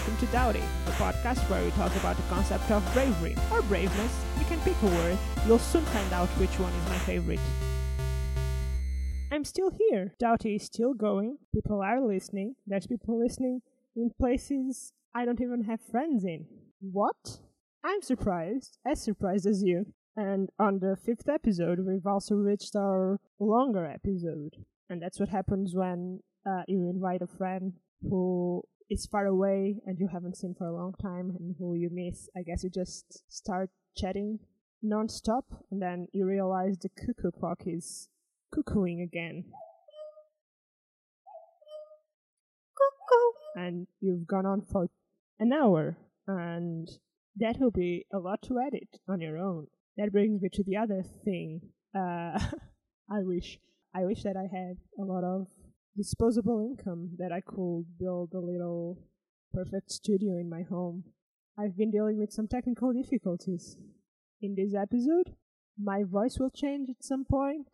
welcome to Doughty, a podcast where we talk about the concept of bravery or braveness. You can pick a word, you'll soon find out which one is my favorite. I'm still here. Doughty is still going. People are listening. There's people listening in places I don't even have friends in. What? I'm surprised, as surprised as you. And on the fifth episode, we've also reached our longer episode. And that's what happens when uh, you invite a friend who is far away and you haven't seen for a long time and who you miss. I guess you just start chatting non-stop and then you realize the cuckoo clock is cuckooing again. Cuckoo! And you've gone on for an hour and that will be a lot to edit on your own. That brings me to the other thing. Uh, I wish, I wish that I had a lot of disposable income that I could build a little perfect studio in my home. I've been dealing with some technical difficulties. In this episode, my voice will change at some point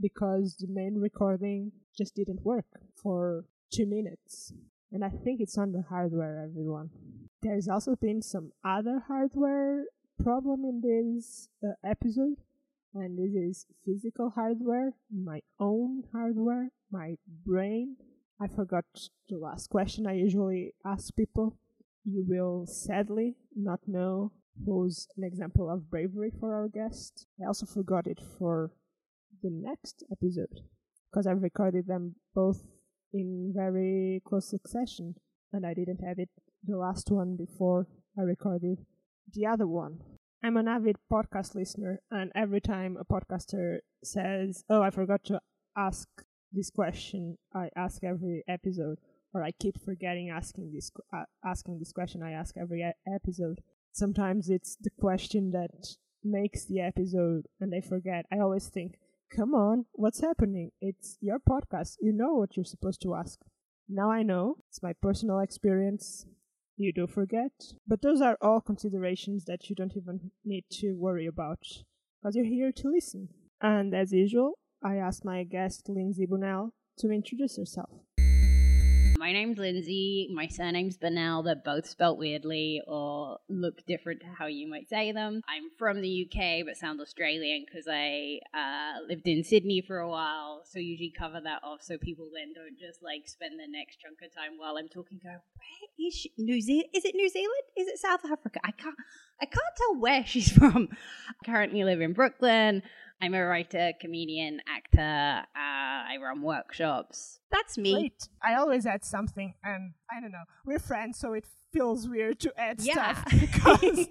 because the main recording just didn't work for two minutes. And I think it's on the hardware, everyone. There's also been some other hardware problem in this uh, episode, and this is physical hardware, my own hardware, my brain. I forgot the last question I usually ask people. You will sadly not know who's an example of bravery for our guest. I also forgot it for the next episode because I've recorded them both in very close succession and I didn't have it the last one before I recorded the other one. I'm an avid podcast listener, and every time a podcaster says, Oh, I forgot to ask this question, I ask every episode, or I keep forgetting asking this, uh, asking this question I ask every episode. Sometimes it's the question that makes the episode, and I forget. I always think, Come on, what's happening? It's your podcast. You know what you're supposed to ask. Now I know. It's my personal experience you do forget. But those are all considerations that you don't even need to worry about because you're here to listen. And as usual, I asked my guest Lindsay Bunnell to introduce herself. My name's Lindsay. My surname's Bennell. They're both spelt weirdly or look different to how you might say them. I'm from the UK but sound Australian because I uh, lived in Sydney for a while. So usually cover that off so people then don't just like spend the next chunk of time while I'm talking go, where is she? New Zealand? Is it New Zealand? Is it South Africa? I can't. I can't tell where she's from. I currently live in Brooklyn. I'm a writer, comedian, actor. Uh, I run workshops. That's me. Great. I always add something, and I don't know. We're friends, so it feels weird to add Yeah. stuff because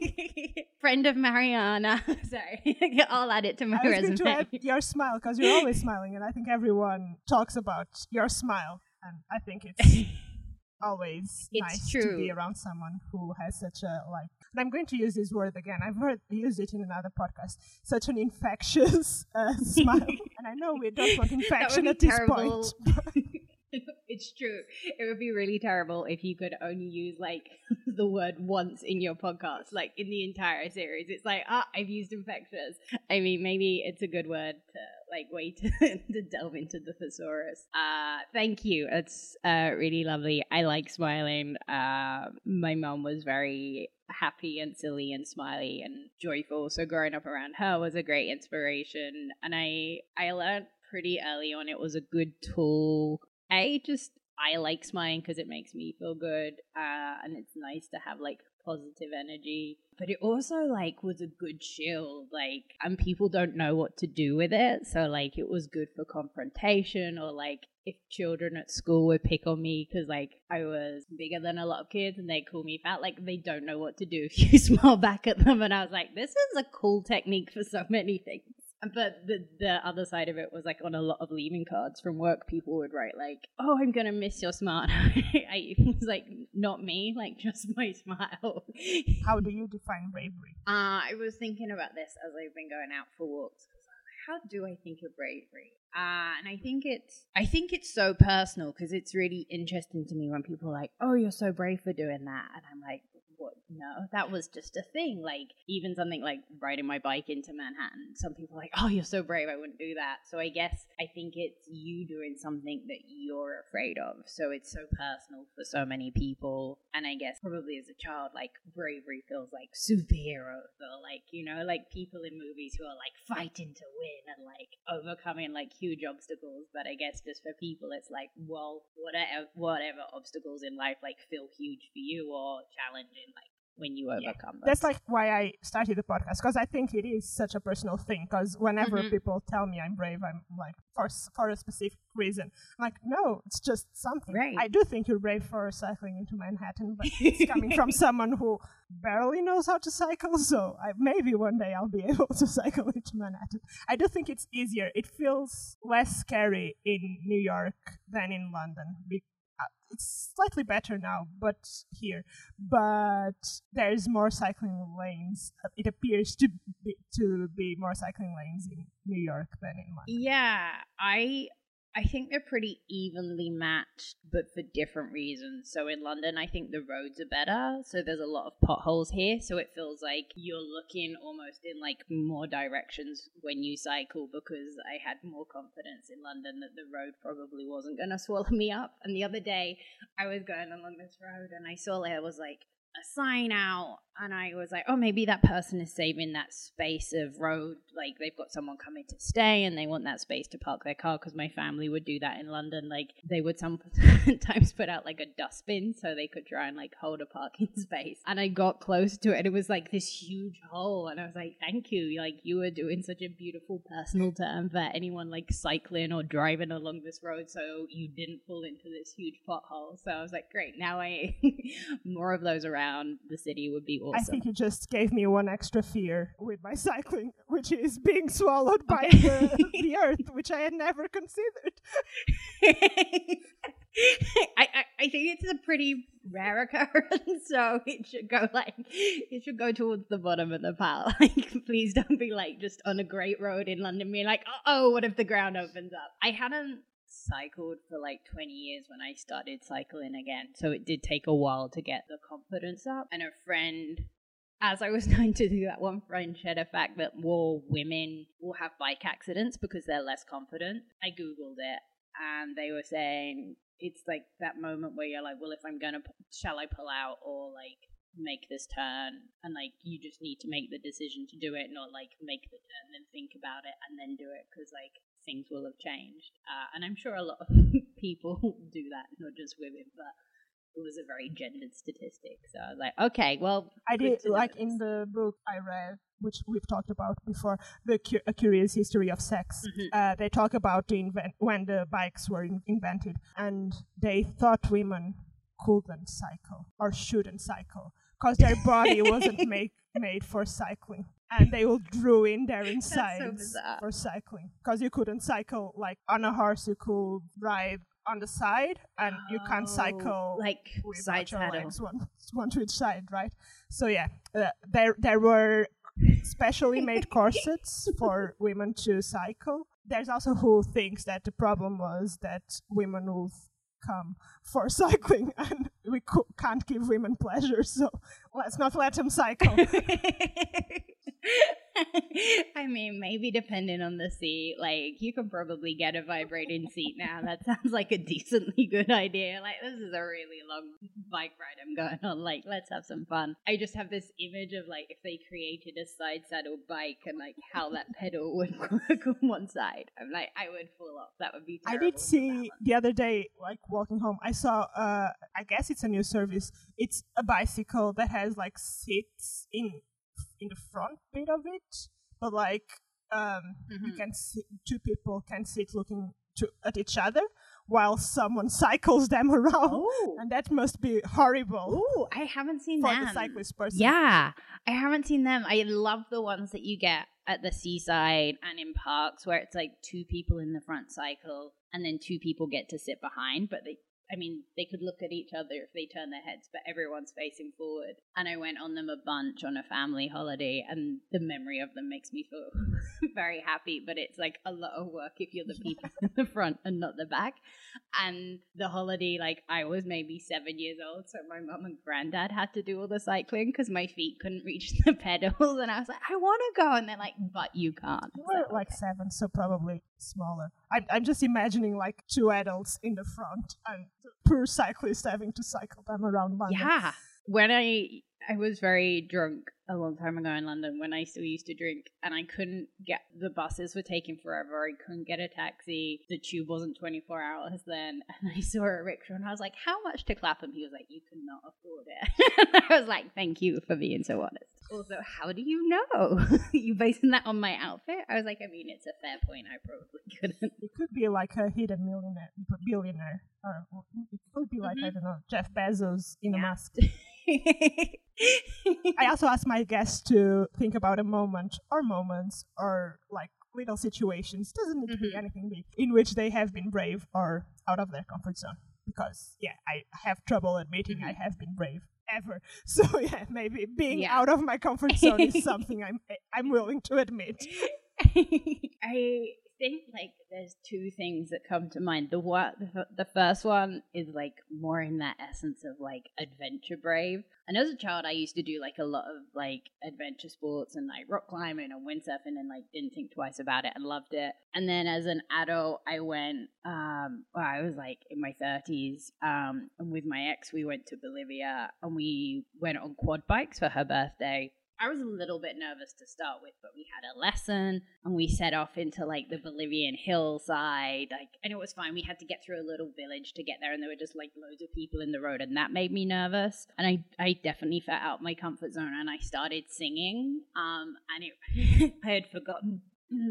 Friend of Mariana. Sorry. I'll add it to my I was going to resume. add your smile because you're always smiling, and I think everyone talks about your smile, and I think it's always It's nice to be around someone who has such a like. And I'm going to use this word again. I've heard used it in another podcast. Such an infectious uh, smile, and I know we don't want infection at this point. it's true. It would be really terrible if you could only use like the word once in your podcast, like in the entire series. It's like, ah, I've used infectious. I mean, maybe it's a good word to like wait to delve into the thesaurus. Uh, thank you. It's uh, really lovely. I like smiling. Uh, my mom was very happy and silly and smiley and joyful. So growing up around her was a great inspiration. And I I learned pretty early on it was a good tool. A just I like smiling because it makes me feel good, uh, and it's nice to have like positive energy. But it also like was a good shield, like, and people don't know what to do with it. So like, it was good for confrontation, or like if children at school would pick on me because like I was bigger than a lot of kids and they call me fat, like they don't know what to do if you smile back at them. And I was like, this is a cool technique for so many things. But the the other side of it was like on a lot of leaving cards from work, people would write like, "Oh, I'm gonna miss your smile." I was like, "Not me, like just my smile." How do you define bravery? Uh, I was thinking about this as I've been going out for walks. How do I think of bravery? Uh, and I think it's I think it's so personal because it's really interesting to me when people are like, "Oh, you're so brave for doing that," and I'm like, No, that was just a thing. Like even something like riding my bike into Manhattan. Some people are like, oh, you're so brave. I wouldn't do that. So I guess I think it's you doing something that you're afraid of. So it's so personal for so many people. And I guess probably as a child, like bravery feels like superheroes or like you know, like people in movies who are like fighting to win and like overcoming like huge obstacles. But I guess just for people, it's like, well, whatever whatever obstacles in life like feel huge for you or challenging, when you overcome yeah. That's like why I started the podcast because I think it is such a personal thing. Because whenever mm-hmm. people tell me I'm brave, I'm like for for a specific reason. I'm like, no, it's just something. Right. I do think you're brave for cycling into Manhattan, but it's coming from someone who barely knows how to cycle. So I, maybe one day I'll be able to cycle into Manhattan. I do think it's easier. It feels less scary in New York than in London it's slightly better now, but here, but there's more cycling lanes. It appears to be, to be more cycling lanes in New York than in London. Yeah, I I think they're pretty evenly matched, but for different reasons. So in London, I think the roads are better. So there's a lot of potholes here. So it feels like you're looking almost in like more directions when you cycle because I had more confidence in London that the road probably wasn't going to swallow me up. And the other day, I was going along this road and I saw there was like a sign out and I was like, oh, maybe that person is saving that space of road. Like they've got someone coming to stay and they want that space to park their car because my family would do that in London. Like they would sometimes put out like a dustbin so they could try and like hold a parking space. And I got close to it. and It was like this huge hole. And I was like, thank you. Like you were doing such a beautiful personal term for anyone like cycling or driving along this road so you didn't fall into this huge pothole. So I was like, great. Now I, more of those around the city would be awesome. I think you just gave me one extra fear with my cycling, which is being swallowed by the, the earth, which I had never considered. I, I, I think it's a pretty rare occurrence, so it should go like it should go towards the bottom of the pile. Like, please don't be like just on a great road in London, being like, oh, what if the ground opens up? I hadn't cycled for like 20 years when I started cycling again. So it did take a while to get the confidence up. And a friend, as I was going to do that, one friend shared a fact that more women will have bike accidents because they're less confident. I Googled it and they were saying it's like that moment where you're like, well, if I'm going to, shall I pull out or like make this turn and like you just need to make the decision to do it not like make the turn then think about it and then do it because like things will have changed. Uh, and I'm sure a lot of people do that, not just women, but it was a very gendered statistic. So I was like, okay, well, I did like in the book I read, which we've talked about before, the Cu- A Curious History of Sex. Mm-hmm. Uh, they talk about the invent- when the bikes were in- invented, and they thought women couldn't cycle or shouldn't cycle because their body wasn't made made for cycling and they will drew in their insides so for cycling. Because you couldn't cycle like on a horse you could ride on the side and oh, you can't oh, cycle like side legs one, one to each side right? So yeah uh, there there were specially made corsets for women to cycle. There's also who thinks that the problem was that women will come for cycling and we co- can't give women pleasure so let's not let them cycle I mean, maybe depending on the seat, like you can probably get a vibrating seat now. That sounds like a decently good idea. Like this is a really long bike ride I'm going on. Like let's have some fun. I just have this image of like if they created a side saddle bike and like how that pedal would work on one side. I'm like I would fall off. That would be. I did see the other day, like walking home, I saw. uh I guess it's a new service. It's a bicycle that has like seats in in the front bit of it, but like um, mm-hmm. you can see two people can sit looking to, at each other while someone cycles them around, Ooh. and that must be horrible. Oh, I haven't seen for them. the cyclist person. Yeah, I haven't seen them. I love the ones that you get at the seaside and in parks where it's like two people in the front cycle and then two people get to sit behind, but they I mean, they could look at each other if they turn their heads, but everyone's facing forward. And I went on them a bunch on a family holiday, and the memory of them makes me feel very happy. But it's like a lot of work if you're the people in the front and not the back. And the holiday, like I was maybe seven years old, so my mum and granddad had to do all the cycling because my feet couldn't reach the pedals, and I was like, I want to go, and they're like, but you can't. You were So, like seven, so probably smaller. I'm, I'm just imagining like two adults in the front and the poor cyclist having to cycle them around London. Yeah. When I I was very drunk a long time ago in London when I still used to drink and I couldn't get the buses were taking forever. I couldn't get a taxi. The tube wasn't 24 hours then. And I saw a rickshaw and I was like, How much to Clapham? He was like, You cannot afford it. I was like, Thank you for being so honest. Also, how do you know? you basing that on my outfit? I was like, I mean, it's a fair point. I probably couldn't. It could be like a hidden millionaire, billionaire, or or it could be like I Mhm. don't know Jeff Bezos in a mask. I also asked my guests to think about a moment or moments or like little situations. Doesn't need to be Mhm. anything big in which they have been brave or out of their comfort zone. Because yeah, I have trouble admitting I have been brave ever. So yeah, maybe being Yeah. out of my comfort zone is something I'm I'm willing to admit. I think like there's two things that come to mind. The the, the first one is like more in that essence of like adventure brave. And as a child, I used to do like a lot of like adventure sports and like rock climbing and windsurfing, and like didn't think twice about it and loved it. And then as an adult, I went. Um, well, I was like in my thirties, um, and with my ex, we went to Bolivia and we went on quad bikes for her birthday. I was a little bit nervous to start with, but we had a lesson and we set off into like the Bolivian hillside. Like, and it was fine. We had to get through a little village to get there, and there were just like loads of people in the road, and that made me nervous. And I, I definitely felt out my comfort zone, and I started singing. Um, and it, I had forgotten.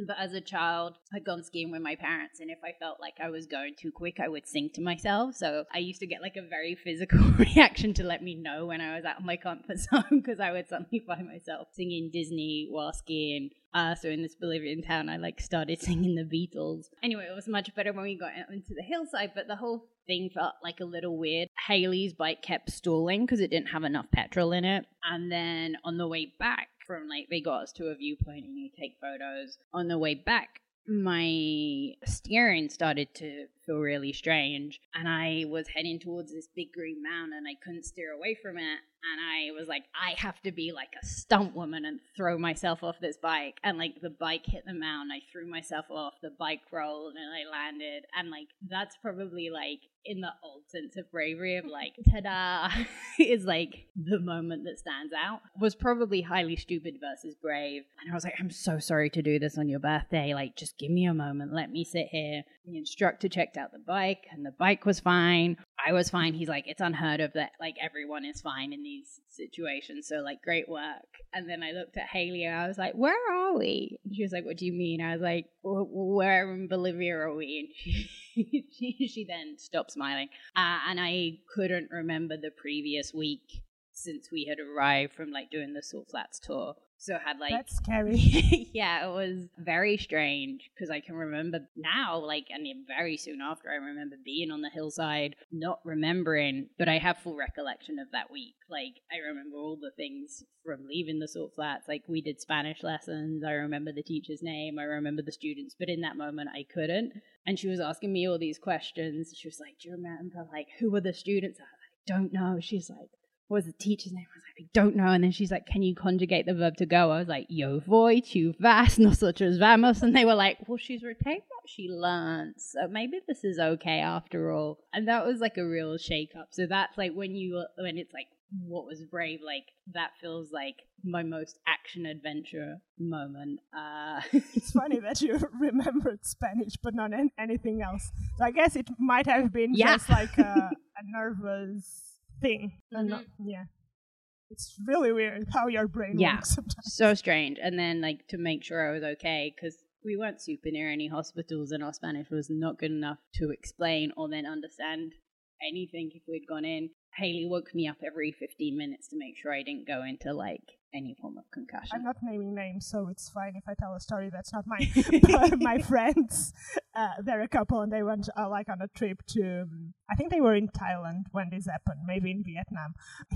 But as a child, I'd gone skiing with my parents, and if I felt like I was going too quick, I would sing to myself. So I used to get like a very physical reaction to let me know when I was out of my comfort zone because I would suddenly find myself singing Disney while skiing. Uh, so in this Bolivian town, I like started singing the Beatles. Anyway, it was much better when we got into the hillside, but the whole thing felt like a little weird. Haley's bike kept stalling because it didn't have enough petrol in it. And then on the way back from got us to a viewpoint and you take photos. On the way back, my steering started to feel really strange. And I was heading towards this big green mound and I couldn't steer away from it. And I was like I have to be like a stunt woman and throw myself off this bike. And like the bike hit the mound. I threw myself off. The bike rolled and I landed. And like that's probably like in the old sense of bravery of like ta-da is like the moment that stands out. Was probably highly stupid versus brave. And I was like I'm so sorry to do this on your birthday. Like just give me a moment. Let me sit here. The instructor checked out the bike and the bike was fine. I was fine. He's like it's unheard of that like everyone is fine in these situations so like great work. And then I looked at Haley and I was like where are we? And she was like what do you mean? I was like where in Bolivia are we? And she she, she then stopped smiling. Uh, and I couldn't remember the previous week since we had arrived from like doing the Salt Flats tour so it had like That's scary. yeah, it was very strange because I can remember now, like, and very soon after, I remember being on the hillside, not remembering, but I have full recollection of that week. Like, I remember all the things from leaving the Salt Flats. Like, we did Spanish lessons. I remember the teacher's name. I remember the students, but in that moment, I couldn't. And she was asking me all these questions. She was like, Do you remember, like, who were the students? I like, Don't know. She's like, what was the teacher's name? I was like, I don't know. And then she's like, Can you conjugate the verb to go? I was like, Yo voy, tu vas, nosotros vamos. And they were like, Well, she's retained what she learned. So maybe this is okay after all. And that was like a real shake up. So that's like when you, when it's like, what was brave? Like, that feels like my most action adventure moment. Uh, it's funny that you remembered Spanish but not anything else. So I guess it might have been Yeah. just like a, a nervous thing. Mm-hmm. and not- yeah. It's really weird how your brain Yeah. works sometimes. so strange. And then, like, to make sure I was okay, because we weren't super near any hospitals, and our Spanish was not good enough to explain or then understand anything if we'd gone in. Haley woke me up every 15 minutes to make sure I didn't go into like any form of concussion. I'm not naming names, so it's fine if I tell a story that's not mine. but my friends, uh, they're a couple, and they went uh, like on a trip to. I think they were in Thailand when this happened, maybe in Vietnam.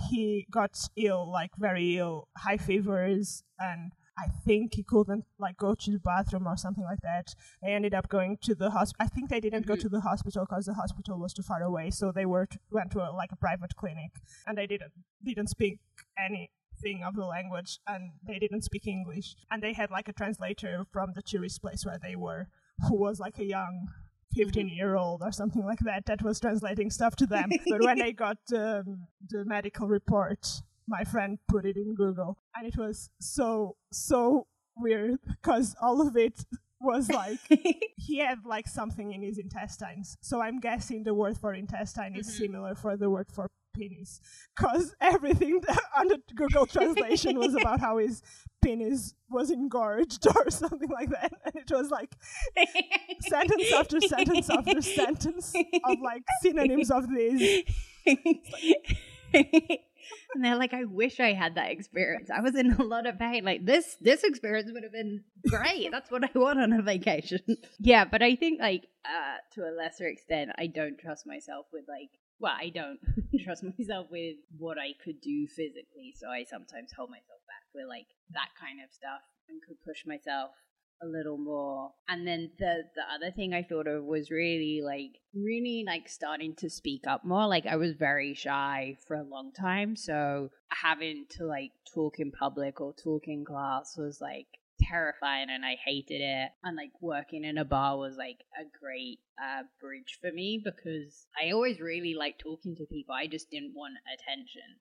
He got ill, like very ill, high fevers, and I think he couldn't like go to the bathroom or something like that. They ended up going to the hospital. I think they didn't mm-hmm. go to the hospital because the hospital was too far away, so they were t- went to a, like a private clinic, and they didn't didn't speak any thing of the language and they didn't speak English. And they had like a translator from the tourist place where they were, who was like a young 15 year old or something like that, that was translating stuff to them. but when they got um, the medical report, my friend put it in Google and it was so, so weird because all of it was like he had like something in his intestines. So I'm guessing the word for intestine mm-hmm. is similar for the word for penis because everything on the Google translation was about how his penis was engorged or something like that. And it was like sentence after sentence after sentence of like synonyms of this. And they're like, I wish I had that experience. I was in a lot of pain. Like this, this experience would have been great. That's what I want on a vacation. yeah, but I think like uh, to a lesser extent, I don't trust myself with like well, I don't trust myself with what I could do physically, so I sometimes hold myself back with like that kind of stuff and could push myself a little more. And then the the other thing I thought of was really like really like starting to speak up more. Like I was very shy for a long time, so having to like talk in public or talk in class was like terrifying and I hated it. And like working in a bar was like a great uh, bridge for me because I always really liked talking to people. I just didn't want attention.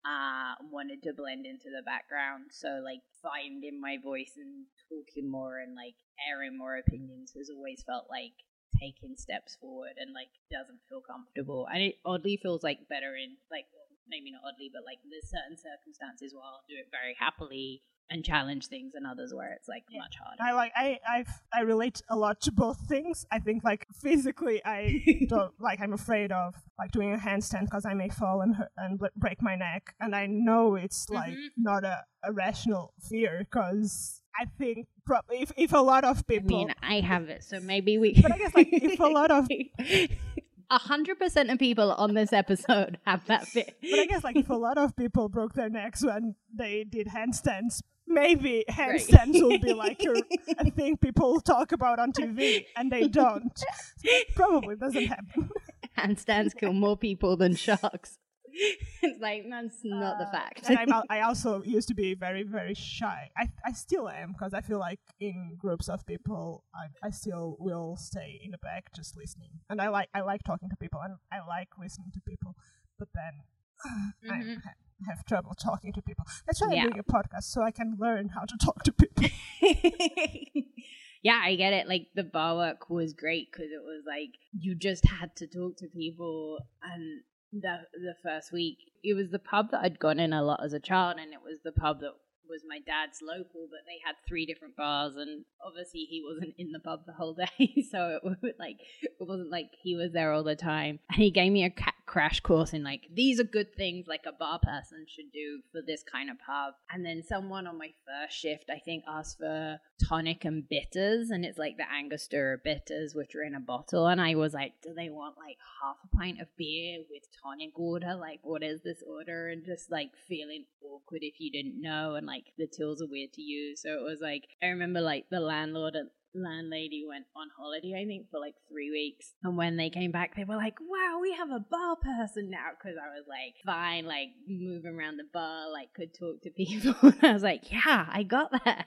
Uh, wanted to blend into the background. So like finding my voice and talking more and like airing more opinions has always felt like taking steps forward and like doesn't feel comfortable. And it oddly feels like better in like maybe not oddly, but like there's certain circumstances where I'll do it very happily and challenge things and others where it's like yeah. much harder. I like I i I relate a lot to both things. I think like physically I don't like I'm afraid of like doing a handstand because I may fall and hurt, and break my neck and I know it's like mm-hmm. not a, a rational fear because I think probably if, if a lot of people I mean I have it so maybe we But I guess like if a lot of A hundred percent of people on this episode have that fit. But I guess like if a lot of people broke their necks when they did handstands, maybe handstands right. will be like a, a thing people talk about on TV, and they don't. Probably doesn't happen. Handstands kill more people than sharks. it's like that's not uh, the fact. and I'm, I also used to be very very shy. I I still am because I feel like in groups of people, I I still will stay in the back just listening. And I like I like talking to people and I like listening to people, but then mm-hmm. I have trouble talking to people. That's why yeah. I'm doing a podcast so I can learn how to talk to people. yeah, I get it. Like the bar work was great because it was like you just had to talk to people and the the first week. It was the pub that I'd gone in a lot as a child, and it was the pub that was my dad's local, but they had three different bars, and obviously he wasn't in the pub the whole day, so it was like it wasn't like he was there all the time. And he gave me a crash course in like these are good things like a bar person should do for this kind of pub. And then someone on my first shift, I think, asked for tonic and bitters, and it's like the Angostura bitters, which are in a bottle. And I was like, do they want like half a pint of beer with tonic water? Like, what is this order? And just like feeling awkward if you didn't know, and like the tools are weird to use. So it was like I remember like the landlord and landlady went on holiday, I think, for like three weeks. And when they came back, they were like, wow, we have a bar person now. Because I was like, fine, like moving around the bar, like could talk to people. I was like, yeah, I got that.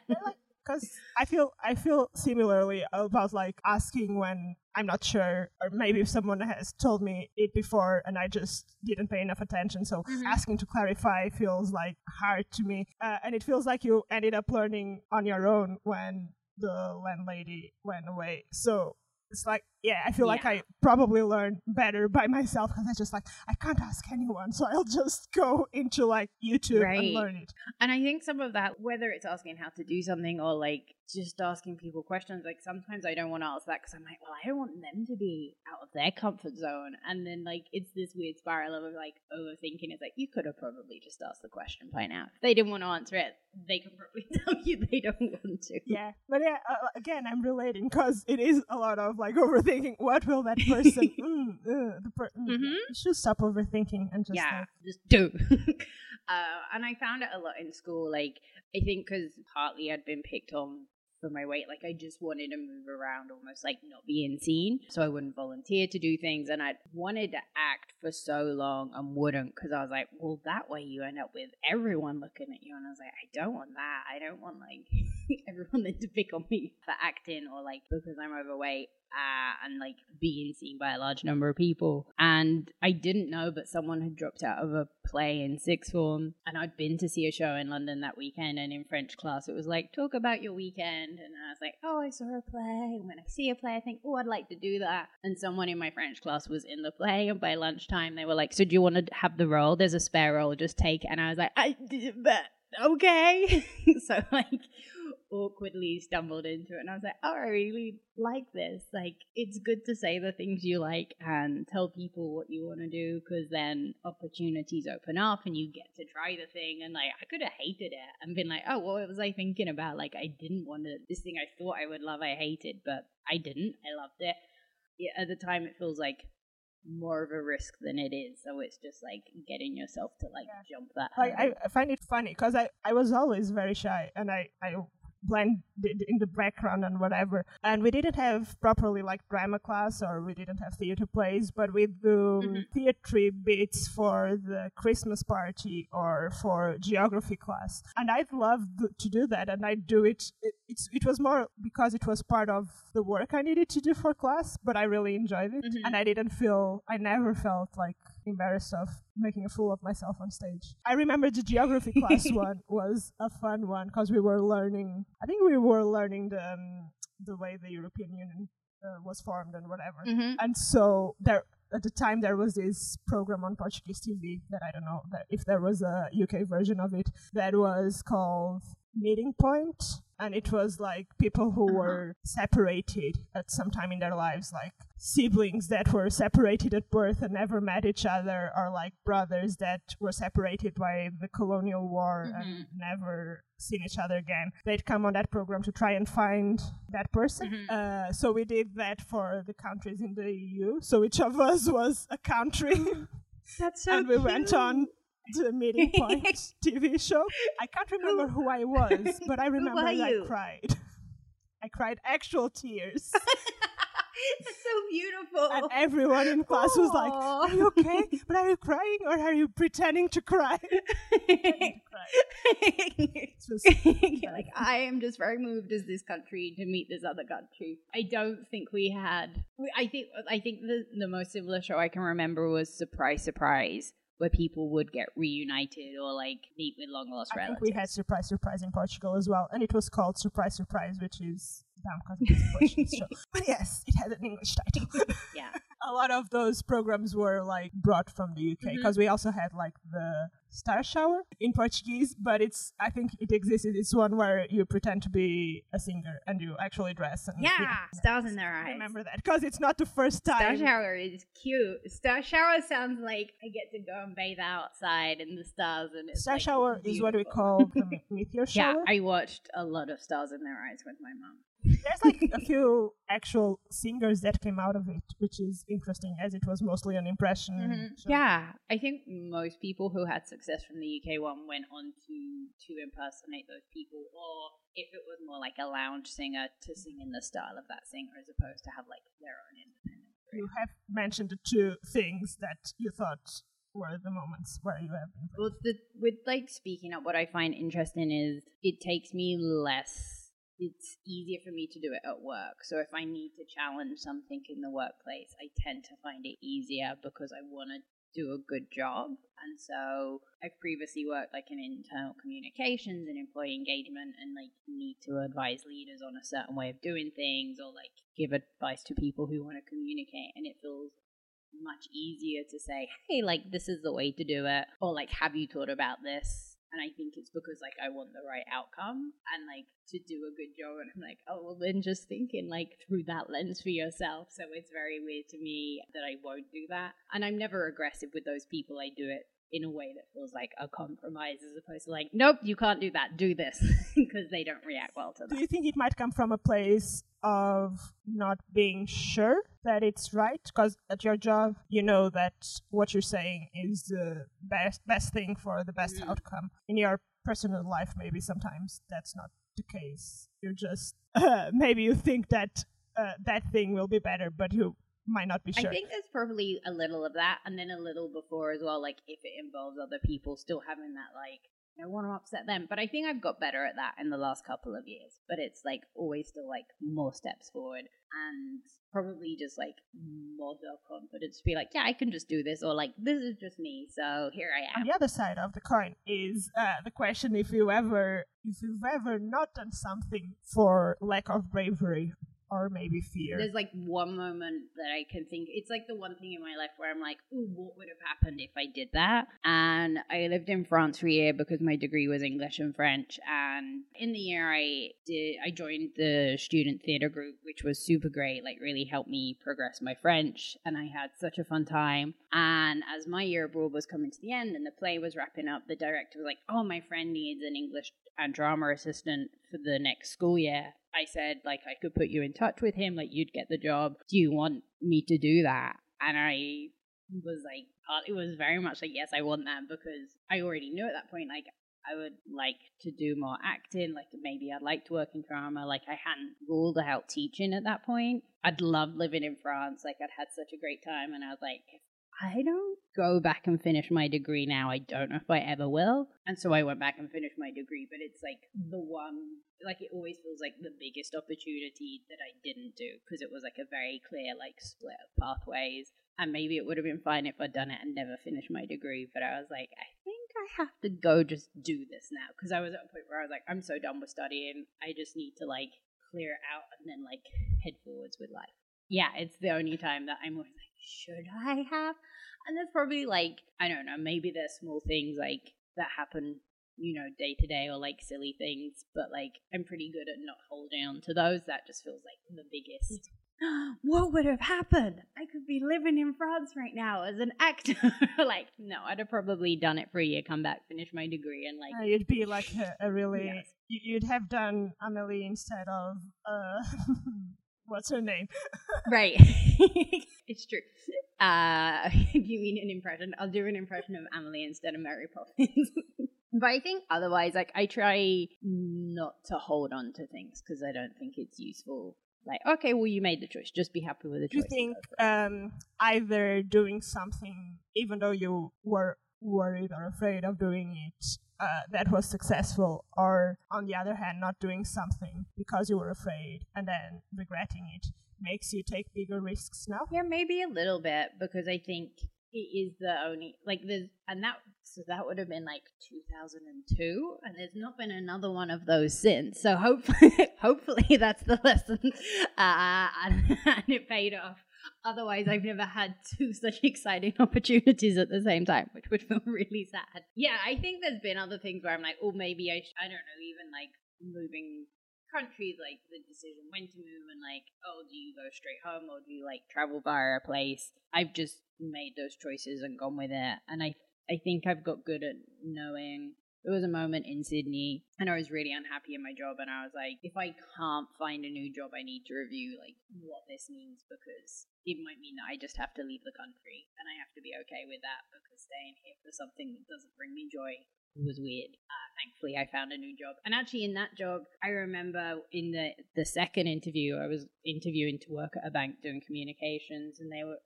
Because I feel I feel similarly about like asking when I'm not sure, or maybe if someone has told me it before and I just didn't pay enough attention. So mm-hmm. asking to clarify feels like hard to me, uh, and it feels like you ended up learning on your own when the landlady went away. So it's like yeah, I feel like I probably learned better by myself because I just like I can't ask anyone, so I'll just go into like YouTube Right. and learn it. And I think some of that, whether it's asking how to do something or like just asking people questions, like sometimes I don't want to ask that because I'm like, well, I don't want them to be out of their comfort zone. And then like it's this weird spiral of like overthinking. It's like you could have probably just asked the question by now. If they didn't want to answer it, they can probably tell you they don't want to. Yeah, but yeah, uh, again, I'm relating because it is a lot of like overthinking. What will that person? mm, uh, the per- mm, Mhm. You should stop overthinking and just yeah, like, just do. uh, and I found it a lot in school. Like I think because partly I'd been picked on for my weight, like I just wanted to move around, almost like not being seen, so I wouldn't volunteer to do things. And I wanted to act for so long and wouldn't because I was like, well, that way you end up with everyone looking at you, and I was like, I don't want that. I don't want like everyone then to pick on me for acting or like because I'm overweight uh, and like being seen by a large number of people. And I didn't know, but someone had dropped out of a play in sixth form, and I'd been to see a show in London that weekend. And in French class, it was like, talk about your weekend. And I was like, oh, I saw a play. And when I see a play, I think, oh, I'd like to do that. And someone in my French class was in the play, and by lunchtime, they were like, so do you want to have the role? There's a spare role, just take it. And I was like, I did, but okay. so like awkwardly stumbled into it and I was like, oh, I really like this. Like, it's good to say the things you like and tell people what you want to do because then opportunities open up and you get to try the thing. And like, I could have hated it and been like, oh, what was I thinking about? Like, I didn't want to, this thing I thought I would love, I hated, but I didn't. I loved it. Yeah, at the time, it feels like more of a risk than it is. So it's just like getting yourself to like Yeah. jump that. like. I, I find it funny because I, I was always very shy and I, I blended in the background and whatever and we didn't have properly like drama class or we didn't have theater plays but we do Mhm. theatre bits for the christmas party or for geography class and i'd love to do that and i do it, it it's it was more because it was part of the work i needed to do for class but i really enjoyed it Mhm. and i didn't feel i never felt like embarrassed of making a fool of myself on stage. I remember the geography class one was a fun one because we were learning. I think we were learning the um, the way the European Union uh, was formed and whatever. Mhm. And so there at the time there was this program on Portuguese TV that I don't know that if there was a UK version of it that was called Meeting Point and it was like people who Uh-huh. were separated at some time in their lives like siblings that were separated at birth and never met each other or like brothers that were separated by the colonial war and never seen each other again. They'd come on that program to try and find that person. Mhm. uh, so we did that for the countries in the eu so each of us was a country. That's so and we went on the meeting point tv show i can't remember who i was but i remember i you? cried i cried actual tears That's so beautiful. and everyone in class was like are you okay but are you crying or are you pretending to cry Pretending to cry. Like, I am just very moved as this country to meet this other country. I don't think we had. I think. I think the the most similar show I can remember was Surprise, Surprise, where people would get reunited or like meet with long lost I think relatives. we had surprise surprise in portugal as well and it was called surprise surprise which is dumb because portuguese show but yes it had an english title yeah. a lot of those programs were like brought from the UK because mm-hmm. we also had like the star shower in Portuguese, but it's I think it exists. It's one where you pretend to be a singer and you actually dress. And, Yeah, stars in their I eyes. remember that because it's not the first time. Star shower is cute. Star shower sounds like I get to go and bathe outside in the stars, and it's Star like, shower is what we call meteor Yeah. I watched a lot of stars in their eyes with my mom. There's like a few actual singers that came out of it, which is interesting as it was mostly an impression. Mm-hmm. Yeah, I think most people who had success from the UK one went on to to impersonate those people, or if it was more like a lounge singer, to sing in the style of that singer as opposed to have like their own independent. You have mentioned the two things that you thought were the moments where you have been. Well, the, with like speaking up, what I find interesting is it takes me less. It's easier for me to do it at work. So if I need to challenge something in the workplace, I tend to find it easier because I want to do a good job. And so I've previously worked like in internal communications and employee engagement and like need to advise leaders on a certain way of doing things or like give advice to people who want to communicate and it feels much easier to say, hey, like this is the way to do it, or like, have you thought about this? And I think it's because like I want the right outcome and like to do a good job. And I'm like, oh, well, then just thinking like through that lens for yourself. So it's very weird to me that I won't do that. And I'm never aggressive with those people. I do it in a way that feels like a compromise as opposed to like, nope, you can't do that, do this, because they don't react well to that. Do you think it might come from a place of not being sure that it's right? Because at your job, you know that what you're saying is the best best thing for the best mm-hmm. outcome. In your personal life, maybe sometimes that's not the case. You're just uh, maybe you think that uh, that thing will be better, but you might not be sure. I think there's probably a little of that, and then a little before as well. Like if it involves other people, still having that like I don't want to upset them. But I think I've got better at that in the last couple of years. But it's like always still like more steps forward and probably just like more self confidence to be like, yeah, I can just do this, or like this is just me, so here I am. On the other side of the coin is uh, the question if you ever if you've ever not done something for lack of bravery or maybe fear. There's like one moment that I can think. It's like the one thing in my life where I'm like, "Ooh, what would have happened if I did that?" And I lived in France for a year because my degree was English and French. And in the year, I did I joined the student theater group, which was super great. Like, really helped me progress my French, and I had such a fun time. And as my year abroad was coming to the end and the play was wrapping up, the director was like, "Oh, my friend needs an English and drama assistant for the next school year." I said, like, I could put you in touch with him, like, you'd get the job. Do you want me to do that? And I was like, uh, it was very much like, yes, I want that because I already knew at that point, like, I would like to do more acting, like maybe I'd like to work in drama. Like I hadn't ruled out teaching at that point. I'd loved living in France. Like I'd had such a great time and I was like, if I don't go back and finish my degree now. I don't know if I ever will. And so I went back and finished my degree, but it's like the one, like it always feels like the biggest opportunity that I didn't do because it was like a very clear, like split of pathways. And maybe it would have been fine if I'd done it and never finished my degree, but I was like, I think I have to go just do this now because I was at a point where I was like, I'm so done with studying. I just need to like clear out and then like head forwards with life. Yeah, it's the only time that I'm like, should I have? And there's probably like, I don't know, maybe there's small things like that happen, you know, day to day or like silly things, but like I'm pretty good at not holding on to those. That just feels like the biggest. what would have happened? I could be living in France right now as an actor. like, no, I'd have probably done it for a year, come back, finish my degree, and like. Uh, you'd be like a, a really. Yes. You'd have done Amelie instead of. Uh, what's her name? right. it's true. Uh, you mean an impression? I'll do an impression of Amelie instead of Mary Poppins. but I think otherwise, like, I try not to hold on to things because I don't think it's useful. Like, okay, well, you made the choice. Just be happy with the choice. Do you think um, either doing something, even though you were worried or afraid of doing it, uh, that was successful, or on the other hand, not doing something because you were afraid and then regretting it makes you take bigger risks now? Yeah, maybe a little bit because I think it is the only like there's and that so that would have been like 2002 and there's not been another one of those since so hopefully hopefully that's the lesson uh, and, and it paid off Otherwise, I've never had two such exciting opportunities at the same time, which would feel really sad. Yeah, I think there's been other things where I'm like, oh, maybe I, sh- I don't know, even like moving countries, like the decision when to move and like, oh, do you go straight home or do you like travel via a place? I've just made those choices and gone with it. And I, I think I've got good at knowing there was a moment in Sydney and I was really unhappy in my job and I was like, if I can't find a new job, I need to review like what this means because it might mean that I just have to leave the country and I have to be okay with that because staying here for something that doesn't bring me joy was weird. Uh, thankfully, I found a new job, and actually, in that job, I remember in the the second interview, I was interviewing to work at a bank doing communications, and they were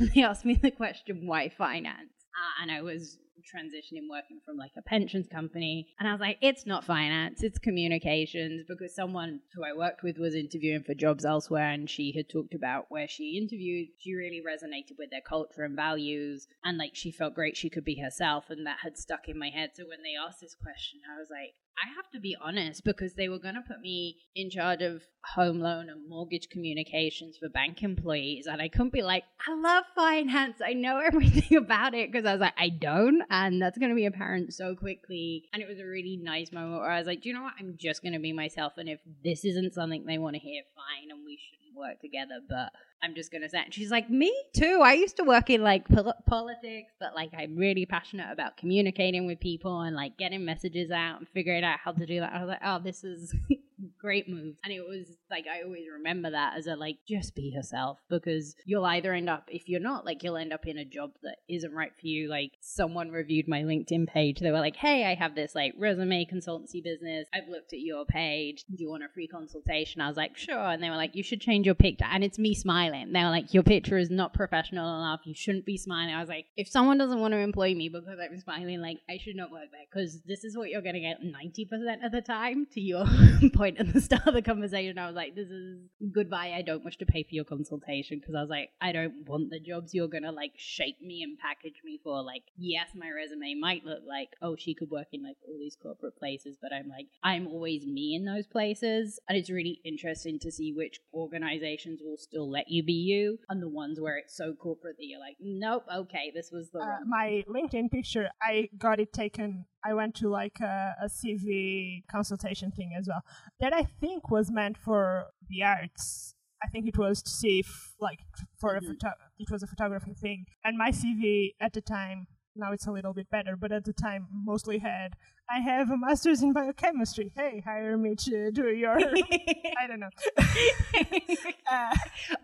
they asked me the question, "Why finance?" Uh, and I was transitioning working from like a pensions company. And I was like it's not finance it's communications because someone who I worked with was interviewing for jobs elsewhere and she had talked about where she interviewed. She really resonated with their culture and values and like she felt great she could be herself and that had stuck in my head. So when they asked this question I was like I have to be honest because they were going to put me in charge of home loan and mortgage communications for bank employees. And I couldn't be like, I love finance. I know everything about it because I was like, I don't. And that's going to be apparent so quickly. And it was a really nice moment where I was like, do you know what? I'm just going to be myself. And if this isn't something they want to hear, fine. And we shouldn't work together. But I'm just gonna say. And she's like, me too. I used to work in like pol- politics, but like I'm really passionate about communicating with people and like getting messages out and figuring out how to do that. I was like, oh, this is great move. And it was like I always remember that as a like just be yourself because you'll either end up if you're not like you'll end up in a job that isn't right for you. Like someone reviewed my LinkedIn page. They were like, "Hey, I have this like resume consultancy business. I've looked at your page. Do you want a free consultation?" I was like, "Sure." And they were like, "You should change your picture." And it's me smiling. They were like, "Your picture is not professional enough. You shouldn't be smiling." I was like, "If someone doesn't want to employ me because I'm smiling, like I should not work there because this is what you're going to get 90% of the time." To your point the start of the conversation, I was like, this is goodbye. I don't wish to pay for your consultation because I was like, I don't want the jobs you're going to like shape me and package me for. Like, yes, my resume might look like, oh, she could work in like all these corporate places, but I'm like, I'm always me in those places. And it's really interesting to see which organizations will still let you be you and the ones where it's so corporate that you're like, nope, okay, this was the Uh, my LinkedIn picture, I got it taken. I went to like a, a CV consultation thing as well. That I think was meant for the arts. I think it was to see if, like, for a Mhm. photo, it was a photography thing. And my CV at the time, now it's a little bit better, but at the time mostly had, I have a master's in biochemistry. Hey, hire me to do your, I don't know. uh,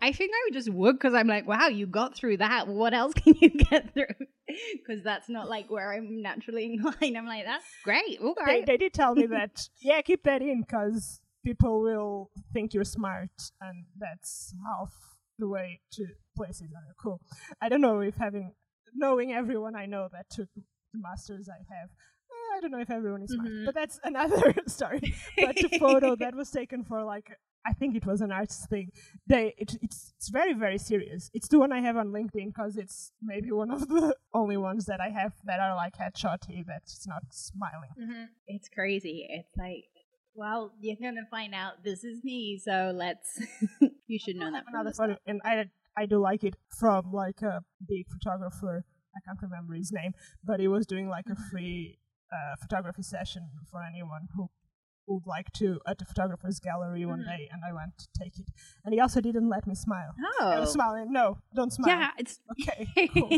I think I would just would because I'm like, wow, you got through that. What else can you get through? Because that's not like where I'm naturally inclined. I'm like, that's great. they, Okay. they did tell me that yeah keep that in because people will think you're smart and that's half the way to places that are cool i don't know if having knowing everyone i know that took the masters i have eh, i don't know if everyone is smart Mhm. but that's another story but the photo that was taken for like I think it was an arts thing. They it, it's it's very very serious. It's the one I have on LinkedIn because it's maybe one of the only ones that I have that are like headshotty that's not smiling. Mhm. It's crazy. It's like, well, you're gonna find out this is me, so let's. you should know that another the photo, and I I do like it from like a big photographer. I can't remember his name, but he was doing like a free uh, photography session for anyone who would like to at the photographer's gallery one Mhm. day, and I went to take it. And he also didn't let me smile. I was Oh, smiling. No, don't smile. yeah, it's Okay. Cool.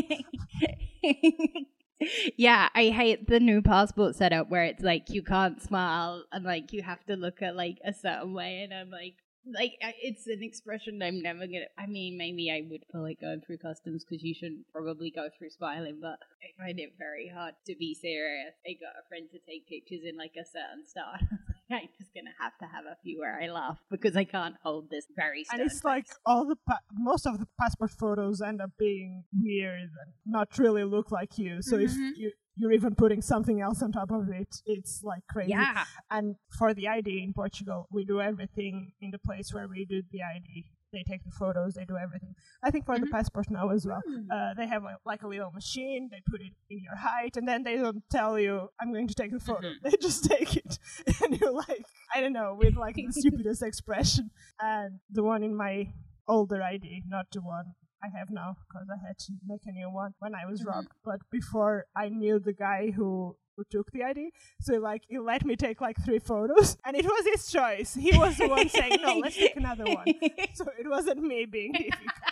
yeah, I hate the new passport setup where it's like you can't smile and like you have to look at like a certain way, and I'm like, like it's an expression I'm never gonna. I mean, maybe I would for like going through customs because you shouldn't probably go through smiling, but I find it very hard to be serious. I got a friend to take pictures in like a certain style. I'm just gonna have to have a few where I laugh because I can't hold this very. and it's like all the pa- most of the passport photos end up being weird and not really look like you. So Mhm. if you you're even putting something else on top of it, it's like crazy. yeah. And for the ID in Portugal, we do everything in the place where we do the ID. They take the photos, they do everything. I think for the Mhm. passport now as well. Mm. Uh, they have like, like a little machine, they put it in your height, and then they don't tell you, I'm going to take the photo. Mhm. They just take it. And you're like, I don't know, with like the stupidest expression. And the one in my older ID, not the one I have now, because I had to make a new one when I was Mhm. robbed. But before I knew the guy who who took the ID. So like he let me take like three photos, and it was his choice. He was the one saying, "No, let's take another one." So it wasn't me being difficult.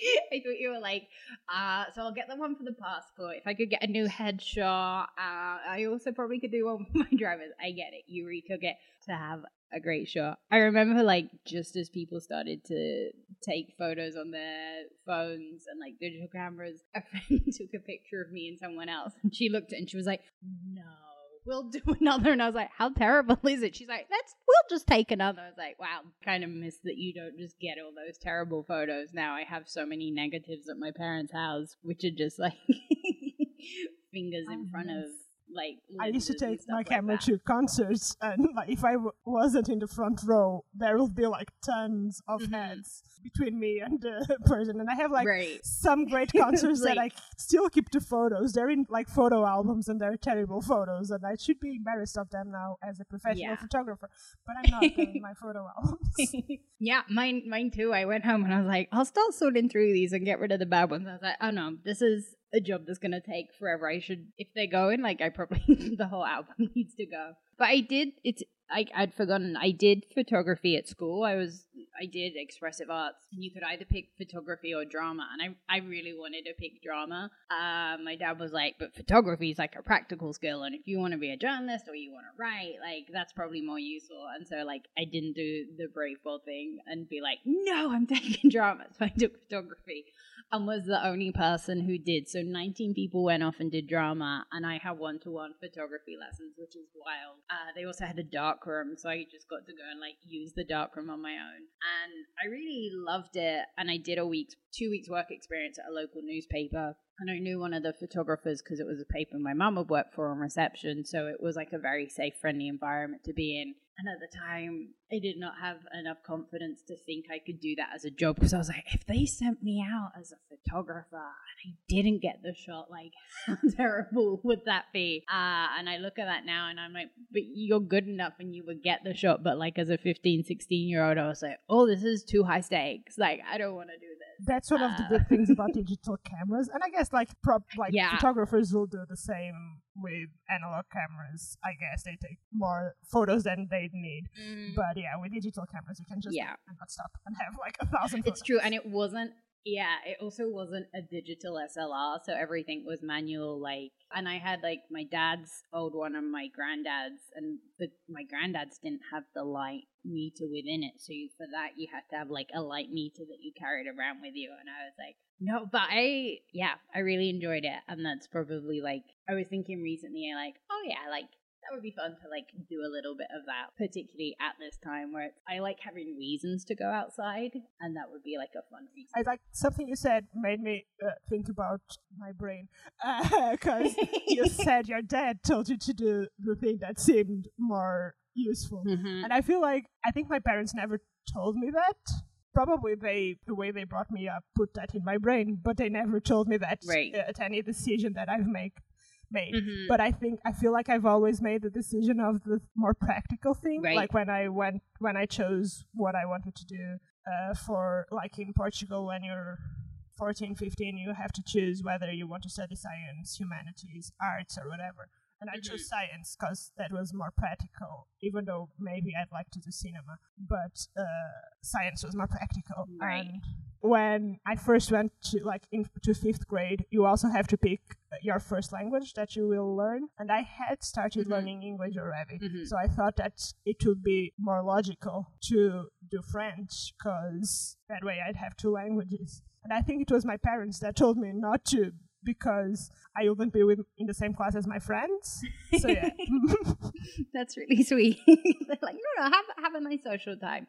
I thought you were like, uh, so I'll get the one for the passport. If I could get a new headshot, uh, I also probably could do one for my drivers. I get it. You retook it to have a great shot. I remember like just as people started to take photos on their phones and like digital cameras, a friend took a picture of me and someone else, and she looked at it and she was like, no. We'll do another, and I was like, "How terrible is it?" She's like, "Let's, we'll just take another." I was like, "Wow, kind of miss that you don't just get all those terrible photos." Now I have so many negatives at my parents' house, which are just like fingers in front of like. I used to take my like camera that. to concerts, and like if I w- wasn't in the front row, there will be like tons of Mhm. heads between me and the person. And I have like right. some great concerts that I still keep the photos. They're in like photo albums, and they're terrible photos, and I should be embarrassed of them now as a professional Yeah. photographer. But I'm not in my photo albums. yeah, mine, mine too. I went home and I was like, I'll start sorting through these and get rid of the bad ones. I was like, oh no, this is a job that's gonna take forever. I should, if they're going, like, I probably the whole album needs to go. But I did. It's I, I'd forgotten. I did photography at school. I was I did expressive arts, and you could either pick photography or drama. And I I really wanted to pick drama. Uh, my dad was like, but photography is like a practical skill, and if you want to be a journalist or you want to write, like that's probably more useful. And so like I didn't do the brave bold thing and be like, no, I'm taking drama. So I took photography and was the only person who did. So 19 people went off and did drama, and I had one to one photography lessons, which is wild. Uh, they also had a dark room, so I just got to go and like use the dark room on my own. And I really loved it. And I did a week's, two weeks work experience at a local newspaper. And I knew one of the photographers because it was a paper my mum would work for on reception. So it was like a very safe, friendly environment to be in. And at the time, I did not have enough confidence to think I could do that as a job because I was like, if they sent me out as a photographer and I didn't get the shot, like, how terrible would that be? Uh, and I look at that now and I'm like, but you're good enough and you would get the shot. But like, as a 15, 16 year old, I was like, oh, this is too high stakes. Like, I don't want to do this. That's one of the good things about digital cameras, and I guess like prop like Yeah. photographers will do the same with analog cameras. I guess they take more photos than they need, mm. but yeah, with digital cameras you can just Yeah. not stop and have like a thousand. It's true, and it wasn't. Yeah, it also wasn't a digital SLR, so everything was manual. Like, and I had like my dad's old one and my granddad's, and the my granddad's didn't have the light meter within it, so you, for that you had to have like a light meter that you carried around with you. And I was like, no, but I, yeah, I really enjoyed it, and that's probably like I was thinking recently, like, oh yeah, like that would be fun to like do a little bit of that, particularly at this time where it's, I like having reasons to go outside, and that would be like a fun reason. I like something you said made me uh, think about my brain because you said your dad told you to do the thing that seemed more useful. Mhm. And I feel like I think my parents never told me that. Probably they the way they brought me up put that in my brain, but they never told me that Right. uh, at any decision that I've make made. Mhm. But I think I feel like I've always made the decision of the more practical thing. Right. Like when I went when I chose what I wanted to do uh, for like in Portugal when you're 14, 15, you have to choose whether you want to study science, humanities, arts, or whatever. And I chose science because that was more practical, even though maybe I'd like to do cinema. But uh, science was more practical. Right. And when I first went to like into fifth grade, you also have to pick uh, your first language that you will learn. And I had started Mhm. learning English already, Mhm. so I thought that it would be more logical to do French because that way I'd have two languages. And I think it was my parents that told me not to because I wouldn't be with in the same class as my friends. So yeah. That's really sweet. They're like, no, no, have have a nice social time.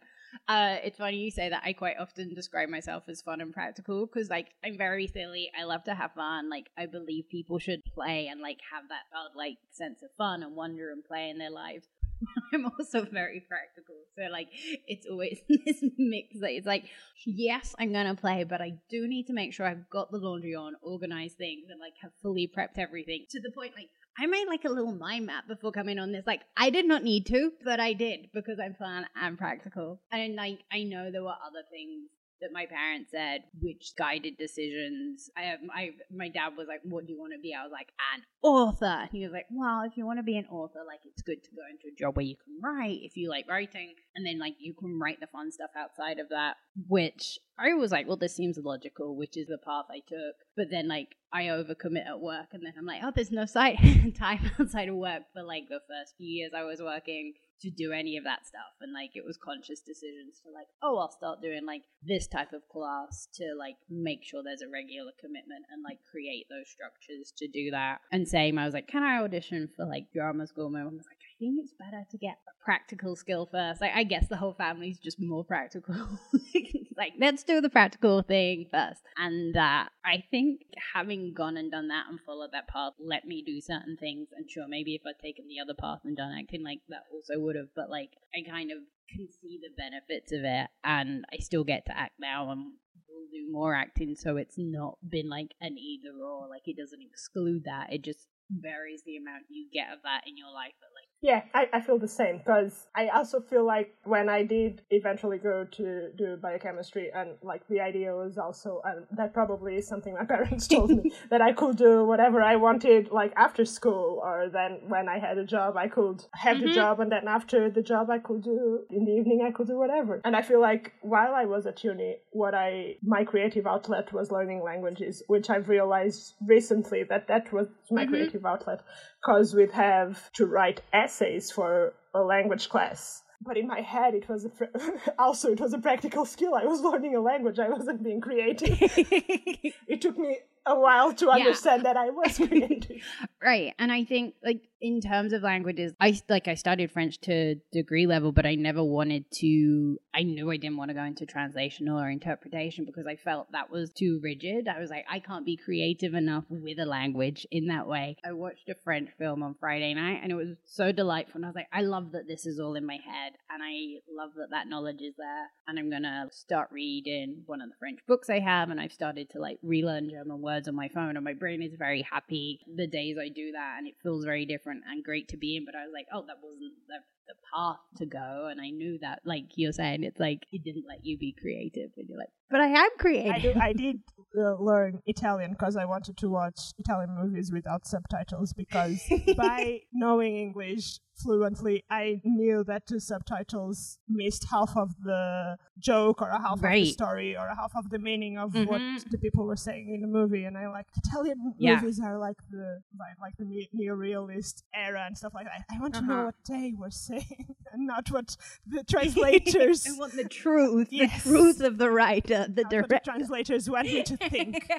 Uh, it's funny you say that. I quite often describe myself as fun and practical because, like, I'm very silly. I love to have fun. Like, I believe people should play and like have that like sense of fun and wonder and play in their lives. I'm also very practical, so like, it's always this mix that it's like, yes, I'm gonna play, but I do need to make sure I've got the laundry on, organized things, and like have fully prepped everything to the point like I made like a little mind map before coming on this. Like, I did not need to, but I did because I'm fun and practical. And like, I know there were other things that my parents said which guided decisions. I have my my dad was like, "What do you want to be?" I was like, "An author." He was like, "Well, if you want to be an author, like it's good to go into a job where you can write if you like writing, and then like you can write the fun stuff outside of that." Which I was like, "Well, this seems logical," which is the path I took. But then like I overcommit at work, and then I'm like, "Oh, there's no time outside of work." For like the first few years I was working to do any of that stuff. And like it was conscious decisions to like oh i'll start doing like this type of class to like make sure there's a regular commitment and like create those structures to do that. And same i was like can i audition for like drama school? And i was like think it's better to get a practical skill first. Like, I guess the whole family's just more practical. like, let's do the practical thing first. And uh, I think having gone and done that and followed that path let me do certain things. And sure, maybe if I'd taken the other path and done acting, like that also would have. But like, I kind of can see the benefits of it, and I still get to act now and will do more acting. So it's not been like an either or. Like, it doesn't exclude that. It just varies the amount you get of that in your life at yeah, I, I feel the same because I also feel like when I did eventually go to do biochemistry and like the idea was also and that probably is something my parents told me that I could do whatever I wanted like after school or then when I had a job I could have Mhm. the job and then after the job I could do in the evening I could do whatever. And I feel like while I was at uni, what I my creative outlet was learning languages, which I've realized recently that that was my Mhm. creative outlet because we'd have to write essays for a language class. But in my head, it was a pr- also it was a practical skill. I was learning a language. I wasn't being creative. it took me a while to Yeah. understand that I was creative. right and i think like in terms of languages i like i studied french to degree level but i never wanted to i knew i didn't want to go into translation or interpretation because i felt that was too rigid. I was like i can't be creative enough with a language in that way. I watched a french film on friday night and it was so delightful and i was like i love that this is all in my head and i love that that knowledge is there and i'm gonna start reading one of the french books i have and i've started to like relearn german words on my phone and my brain is very happy the days i do that and it feels very different and great to be in but i was like oh that wasn't the, the path to go and i knew that like you're saying it's like it didn't let you be creative and you're like but i am creative I, do, I did uh, learn Italian because I wanted to watch Italian movies without subtitles because by knowing English fluently, I knew that the subtitles missed half of the joke or a half of the story or a half of the meaning of what Mhm. the people were saying in the movie. And I like Italian Yeah. movies are like the like, like the ne- neorealist era and stuff like that. I want to know Uh-huh. what they were saying and not what the translators. I want the truth, Yes. the truth of the writer, the not what the translators want me to think.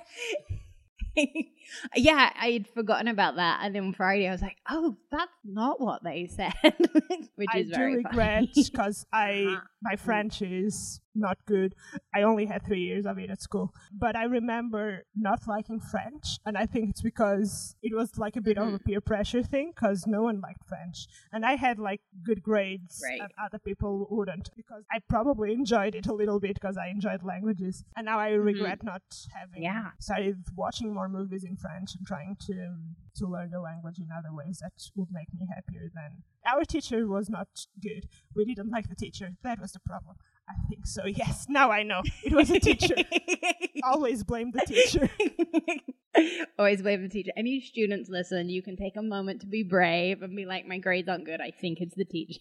yeah, I had forgotten about that, and then Friday I was like, "Oh, that's not what they said," which I is do very regret because I Uh-huh. my French is not good. I only had three years of it at school, but I remember not liking French, and I think it's because it was like a bit of Mm-hmm. a peer pressure thing because no one liked French, and I had like good grades, Right. and other people wouldn't because I probably enjoyed it a little bit because I enjoyed languages, and now I regret not having Mm-hmm. Yeah. started watching more movies in French and trying to to learn the language in other ways that would make me happier than our teacher was not good. We didn't like the teacher. That was the problem. I think so. Yes. Now I know it was a teacher. Always blame the teacher. Always blame the teacher. Any students listen, you can take a moment to be brave and be like, my grades aren't good. I think it's the teacher.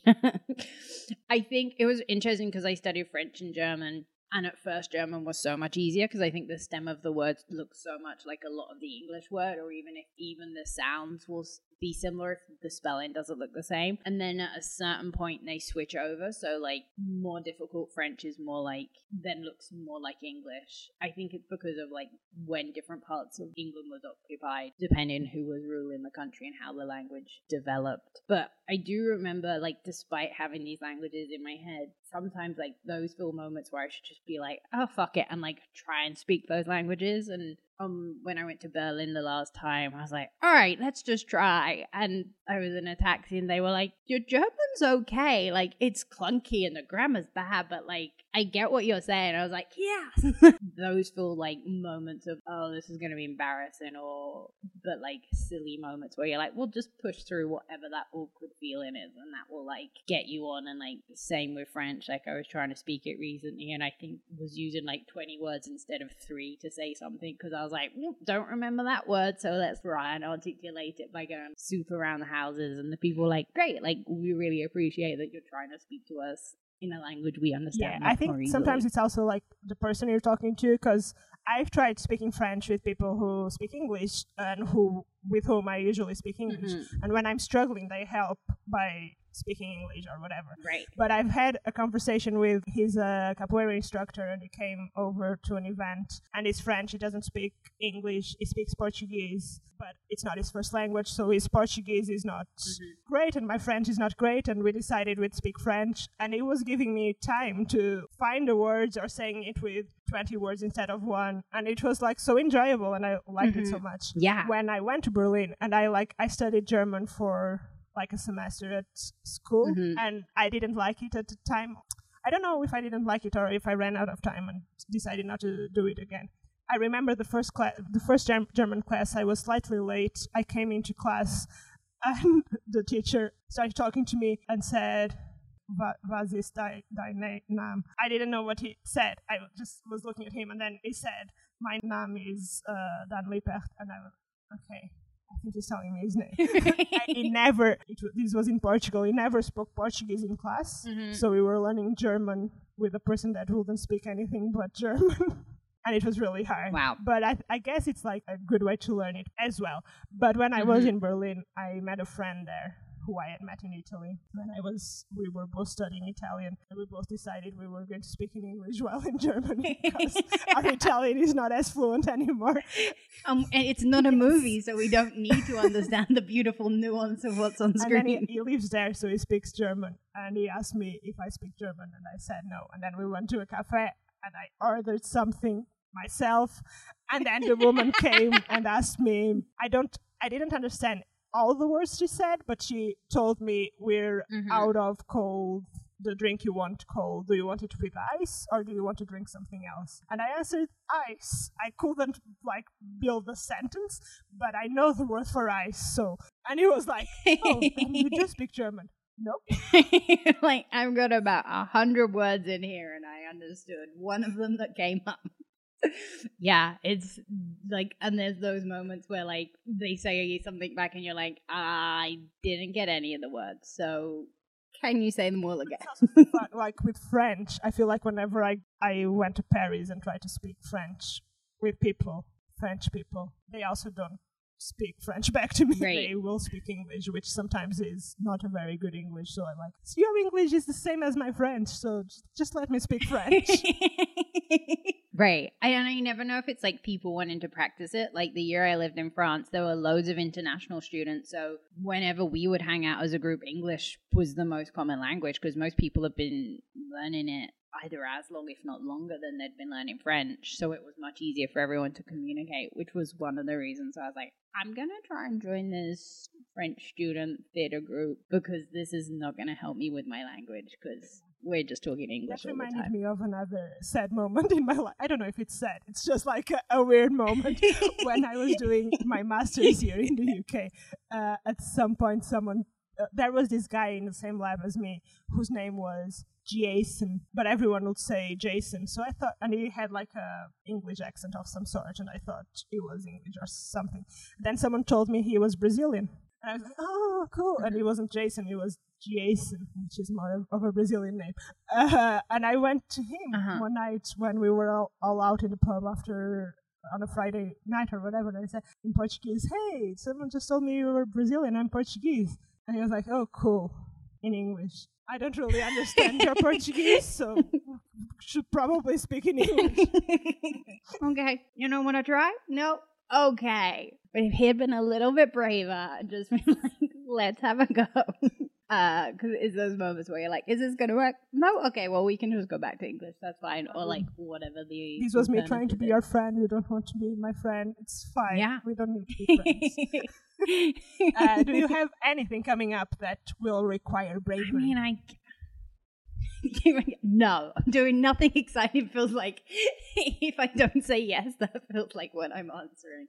I think it was interesting because I studied French and German. And at first, German was so much easier because I think the stem of the words looks so much like a lot of the English word, or even if even the sounds will be similar if the spelling doesn't look the same. And then at a certain point, they switch over. So, like, more difficult French is more like, then looks more like English. I think it's because of like when different parts of England was occupied, depending who was ruling the country and how the language developed. But I do remember, like, despite having these languages in my head, sometimes like those feel moments where I should just be like, oh fuck it, and like try and speak those languages. And um, when I went to Berlin the last time, I was like, all right, let's just try. And I was in a taxi, and they were like, your German's okay, like it's clunky and the grammar's bad, but like I get what you're saying. I was like, yes. those feel like moments of oh, this is gonna be embarrassing, or but like silly moments where you're like, we'll just push through whatever that awkward feeling is, and that will like get you on. And like same with French, like I was trying to speak it recently, and I think was using like 20 words instead of three to say something because I was like, "Mm, don't remember that word, so let's try and articulate it by going soup around the houses, and the people were like, great, like we really appreciate that you're trying to speak to us. In a language we understand. yeah, I think sometimes it's also like the person you're talking to because I've tried speaking French with people who speak English and who with whom I usually speak English. Mhm. And when I'm struggling, they help by speaking English or whatever. Right. But I've had a conversation with his uh, capoeira instructor, and he came over to an event. And he's French. He doesn't speak English. He speaks Portuguese, but it's not his first language. So his Portuguese is not Mm-hmm. great, and my French is not great. And we decided we'd speak French. And he was giving me time to find the words or saying it with 20 words instead of one. And it was like so enjoyable, and I liked it so much Yeah. when I went to Berlin and I like I studied German for like a semester at school Mhm. and I didn't like it at the time. I don't know if I didn't like it or if I ran out of time and decided not to do it again. I remember the first class, the first Germ- German class. I was slightly late. I came into class, and the teacher started talking to me and said, "Va- "Was ist dein, dein Name?" I didn't know what he said. I just was looking at him, and then he said, "My name is uh, Dan Liepert," and I was okay. I think he's telling me his name. He never. It, this was in Portugal. He never spoke Portuguese in class, Mhm. so we were learning German with a person that wouldn't speak anything but German. And it was really hard. Wow. But I, I guess it's like a good way to learn it as well. But when I was Mhm. in Berlin, I met a friend there who I had met in Italy. When I was, we were both studying Italian, and we both decided we were going to speak in English while in Germany because our Italian is not as fluent anymore. Um, and it's not a movie, so we don't need to understand the beautiful nuance of what's on And then he, screen. he lives there, so he speaks German. And he asked me if I speak German, and I said no. And then we went to a cafe, and I ordered something myself. And then the woman came and asked me. I don't. I didn't understand all the words she said, but she told me we're Mhm. out of cold. The drink you want cold. Do you want it with ice or do you want to drink something else? And I answered ice. I couldn't like build a sentence, but I know the word for ice. So, and he was like, "Oh, you do speak German." Nope. like I've got about a hundred words in here, and I understood one of them that came up. Yeah, it's like, and there's those moments where like they say something back, and you're like, I didn't get any of the words, so can you say them all again? Like with French, I feel like whenever I I went to Paris and tried to speak French with people, French people, they also don't speak French back to me. Right. They will speak English, which sometimes is not a very good English. So I'm like, your English is the same as my French, so just, just let me speak French. right. I, and I never know if it's like people wanting to practice it. Like the year I lived in France, there were loads of international students. So whenever we would hang out as a group, English was the most common language because most people have been learning it either as long, if not longer, than they'd been learning French. So it was much easier for everyone to communicate, which was one of the reasons I was like, I'm going to try and join this French student theater group because this is not going to help me with my language because we're just talking English That all the reminded me of another sad moment in my life. I don't know if it's sad. It's just like a, a weird moment when I was doing my master's here in the UK. Uh, at some point, someone uh, there was this guy in the same lab as me whose name was Jason, but everyone would say Jason. So I thought, and he had like a English accent of some sort, and I thought he was English or something. Then someone told me he was Brazilian. And I was like, oh, cool. And he wasn't Jason, he was Jason, which is more of, of a Brazilian name. Uh, and I went to him Uh-huh. one night when we were all, all out in the pub after on a Friday night or whatever. And I said in Portuguese, hey, someone just told me you were Brazilian. I'm Portuguese. And he was like, oh, cool, in English. I don't really understand your Portuguese, so should probably speak in English. okay, you don't want to try? No. Okay, but if he had been a little bit braver and just been like, "Let's have a go," uh, because it's those moments where you're like, "Is this gonna work?" No. Okay, well, we can just go back to English. That's fine, or mm. like whatever the. This was me trying to be your friend. You don't want to be my friend. It's fine. Yeah. We don't need to be friends. Uh, do you have anything coming up that will require I bravery? mean, I. no, I'm doing nothing exciting. Feels like if I don't say yes, that feels like what I'm answering.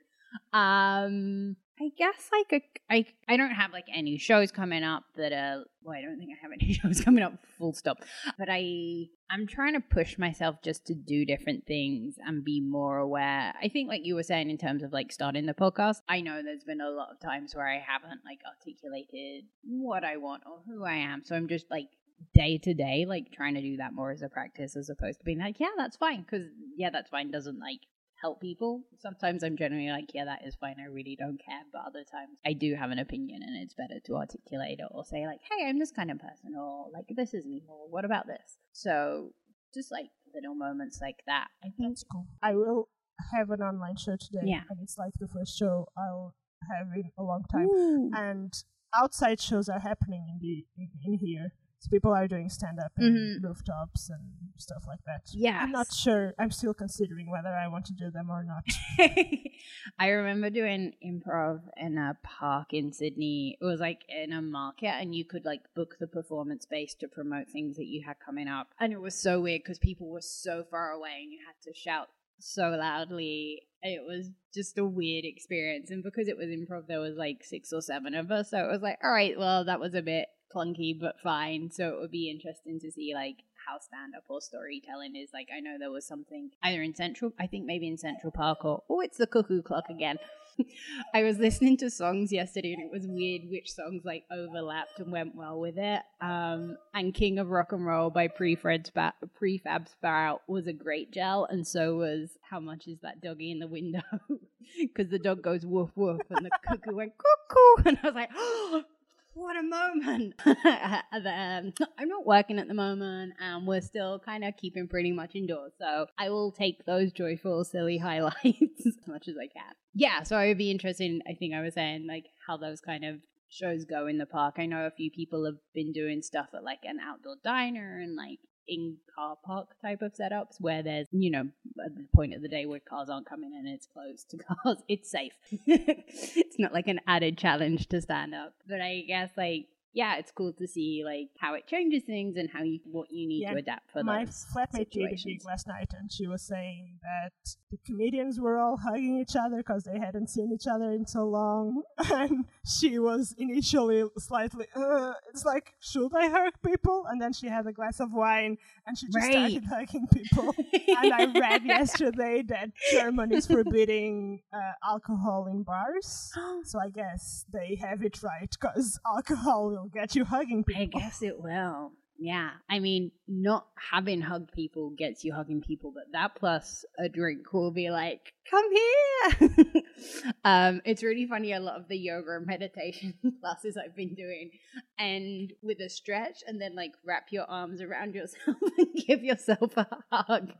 Um, I guess like a, I I don't have like any shows coming up that are. Well, I don't think I have any shows coming up. Full stop. But I I'm trying to push myself just to do different things and be more aware. I think like you were saying in terms of like starting the podcast. I know there's been a lot of times where I haven't like articulated what I want or who I am. So I'm just like day to day, like trying to do that more as a practice as opposed to being like, yeah, that's fine. Because, yeah, that's fine doesn't like help people. Sometimes I'm generally like, yeah, that is fine. I really don't care. But other times I do have an opinion and it's better to articulate it or say, like, hey, I'm this kind of person or like, this is me or what about this? So just like little moments like that. I think That's cool. I will have an online show today. Yeah. And it's like the first show I'll have in a long time. Ooh. And outside shows are happening in the in, in here. So people are doing stand up and Mhm. rooftops and stuff like that. Yeah. I'm not sure. I'm still considering whether I want to do them or not. I remember doing improv in a park in Sydney. It was like in a market, and you could like book the performance space to promote things that you had coming up. And it was so weird because people were so far away, and you had to shout so loudly. It was just a weird experience. And because it was improv, there was like six or seven of us. So it was like, all right, well, that was a bit clunky, but fine. So it would be interesting to see like how stand up or storytelling is. Like, I know there was something either in Central, I think maybe in Central Park, or oh, it's the cuckoo clock again. I was listening to songs yesterday and it was weird which songs like overlapped and went well with it. Um, and King of Rock and Roll by Prefab, Spa- Prefab Sprout was a great gel, and so was How Much Is That Doggy in the Window? Because the dog goes woof woof and the cuckoo went cuckoo. And I was like, what a moment. I'm not working at the moment and we're still kind of keeping pretty much indoors. So I will take those joyful, silly highlights as much as I can. Yeah, so I would be interested in, I think I was saying, like how those kind of shows go in the park. I know a few people have been doing stuff at like an outdoor diner and like in car park type of setups where there's, you know, at the point of the day where cars aren't coming in and it's closed to cars, it's safe. it's not like an added challenge to stand up. But I guess like yeah, it's cool to see like how it changes things and how you what you need Yeah, to adapt for My those flatmate did a gig last night, and she was saying that the comedians were all hugging each other because they hadn't seen each other in so long, and she was initially slightly, uh, it's like, should I hug people? And then she had a glass of wine, and she just Right. started hugging people. and I read yesterday that Germany is forbidding uh, alcohol in bars. So I guess they have it right because alcohol will get you hugging people. I guess it will. Yeah. I mean, not having hugged people gets you hugging people, but that plus a drink will be like, come here. um, it's really funny. A lot of the yoga and meditation classes I've been doing, and with a stretch, and then like wrap your arms around yourself and give yourself a hug.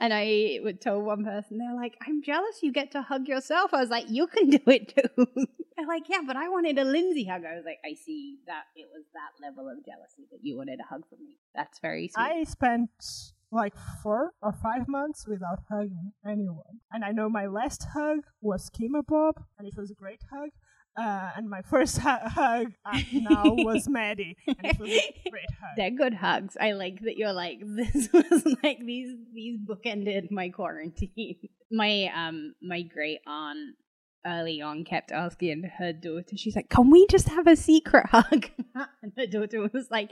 And I would tell one person, they're like, I'm jealous you get to hug yourself. I was like, you can do it too. They're like, yeah, but I wanted a Lindsay hug. I was like, I see that it was that level of jealousy that you wanted a hug from me. That's very sweet. I spent like four or five months without hugging anyone. And I know my last hug was Kima Bob, and it was a great hug. Uh, and my first hu- hug uh, now was Maddie, and it was a great hug. They're good hugs. I like that you're like this was like these these bookended my quarantine. My um my great aunt early on kept asking her daughter, she's like, Can we just have a secret hug? and her daughter was like,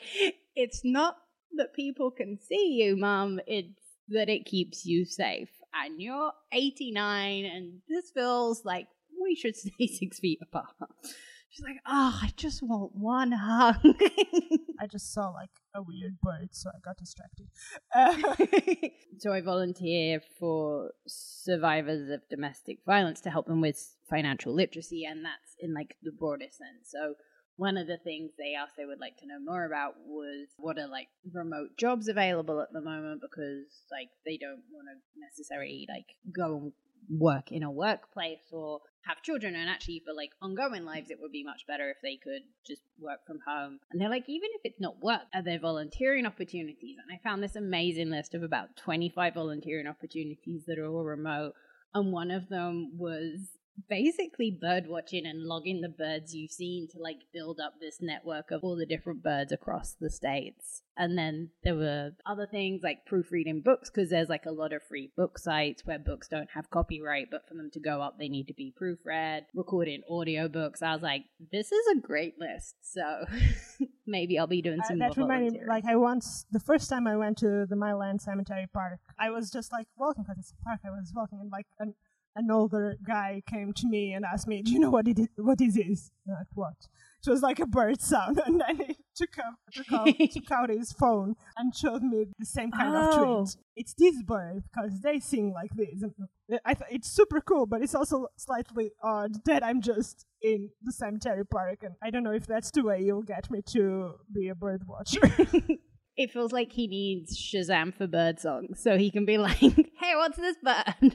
It's not that people can see you, mum, it's that it keeps you safe. And you're 89 and this feels like we should stay six feet apart. She's like, Oh, I just want one hug. I just saw like a weird bird, so I got distracted. Uh, so I volunteer for survivors of domestic violence to help them with financial literacy, and that's in like the broadest sense. So one of the things they asked they would like to know more about was what are like remote jobs available at the moment because like they don't want to necessarily like go and work in a workplace or have children. And actually for like ongoing lives it would be much better if they could just work from home. And they're like even if it's not work are there volunteering opportunities? And i found this amazing list of about 25 volunteering opportunities that are all remote. And one of them was basically bird watching and logging the birds you've seen to like build up this network of all the different birds across the states and then there were other things like proofreading books because there's like a lot of free book sites where books don't have copyright but for them to go up they need to be proofread recording audiobooks i was like this is a great list so maybe i'll be doing Uh, some that more reminded me, like I once, the first time I went to the Myland Cemetery Park, I was just like walking because it's a park. I was walking, and like an an older guy came to me and asked me, "Do you know what it is? What is this?" Like what? It was like a bird sound, and then he took out, took out, took out his phone and showed me the same kind of Oh. tweet. It's this bird because they sing like this. I th- it's super cool, but it's also slightly odd that I'm just in the cemetery park, and I don't know if that's the way you'll get me to be a bird watcher. It feels like he needs Shazam for bird songs, so he can be like, "Hey, what's this bird?" It.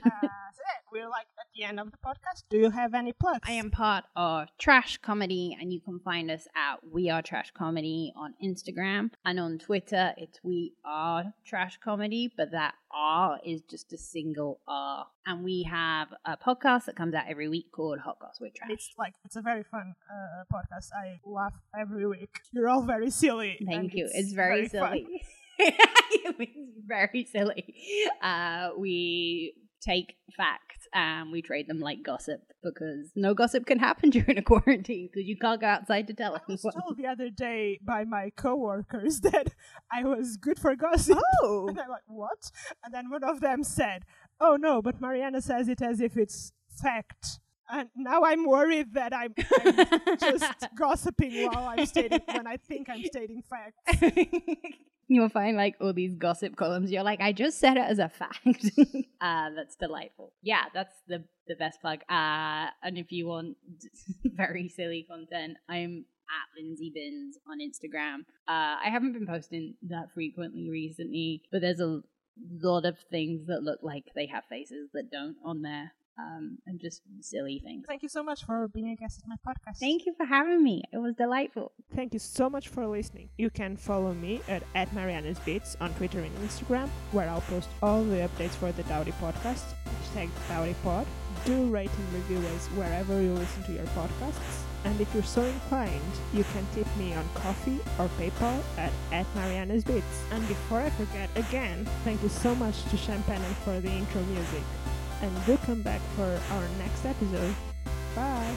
We're like at the end of the podcast. Do you have any plugs? I am part of Trash Comedy, and you can find us at We Are Trash Comedy on Instagram and on Twitter. It's We Are Trash Comedy, but that R is just a single R. And we have a podcast that comes out every week called Hot Goss with Trash. It's like it's a very fun uh, podcast. I laugh every week. You're all very silly. Thank you. It's, very, fun. silly. it's very silly. Uh, we take facts and we trade them like gossip because no gossip can happen during a quarantine because you can't go outside to tell I was anyone. told the other day by my coworkers that I was good for gossip. Oh, And I'm like, what? And then one of them said, oh no, but Mariana says it as if it's fact. And now I'm worried that I'm, I'm just gossiping while I'm stating, when I think I'm stating facts. You'll find like all these gossip columns. You're like, I just said it as a fact. uh, that's delightful. Yeah, that's the the best plug. Uh, and if you want very silly content, I'm at Lindsay Bins on Instagram. Uh, I haven't been posting that frequently recently, but there's a lot of things that look like they have faces that don't on there. Um, and just silly things. Thank you so much for being a guest on my podcast. Thank you for having me. It was delightful. Thank you so much for listening. You can follow me at, at Mariana's Beats on Twitter and Instagram, where I'll post all the updates for the Dowdy podcast. Hashtag DowdyPod. Do rate and review us wherever you listen to your podcasts. And if you're so inclined, you can tip me on Ko-fi or PayPal at, at Mariana's Beats. And before I forget, again, thank you so much to Champagne for the intro music. And do come back for our next episode. Bye!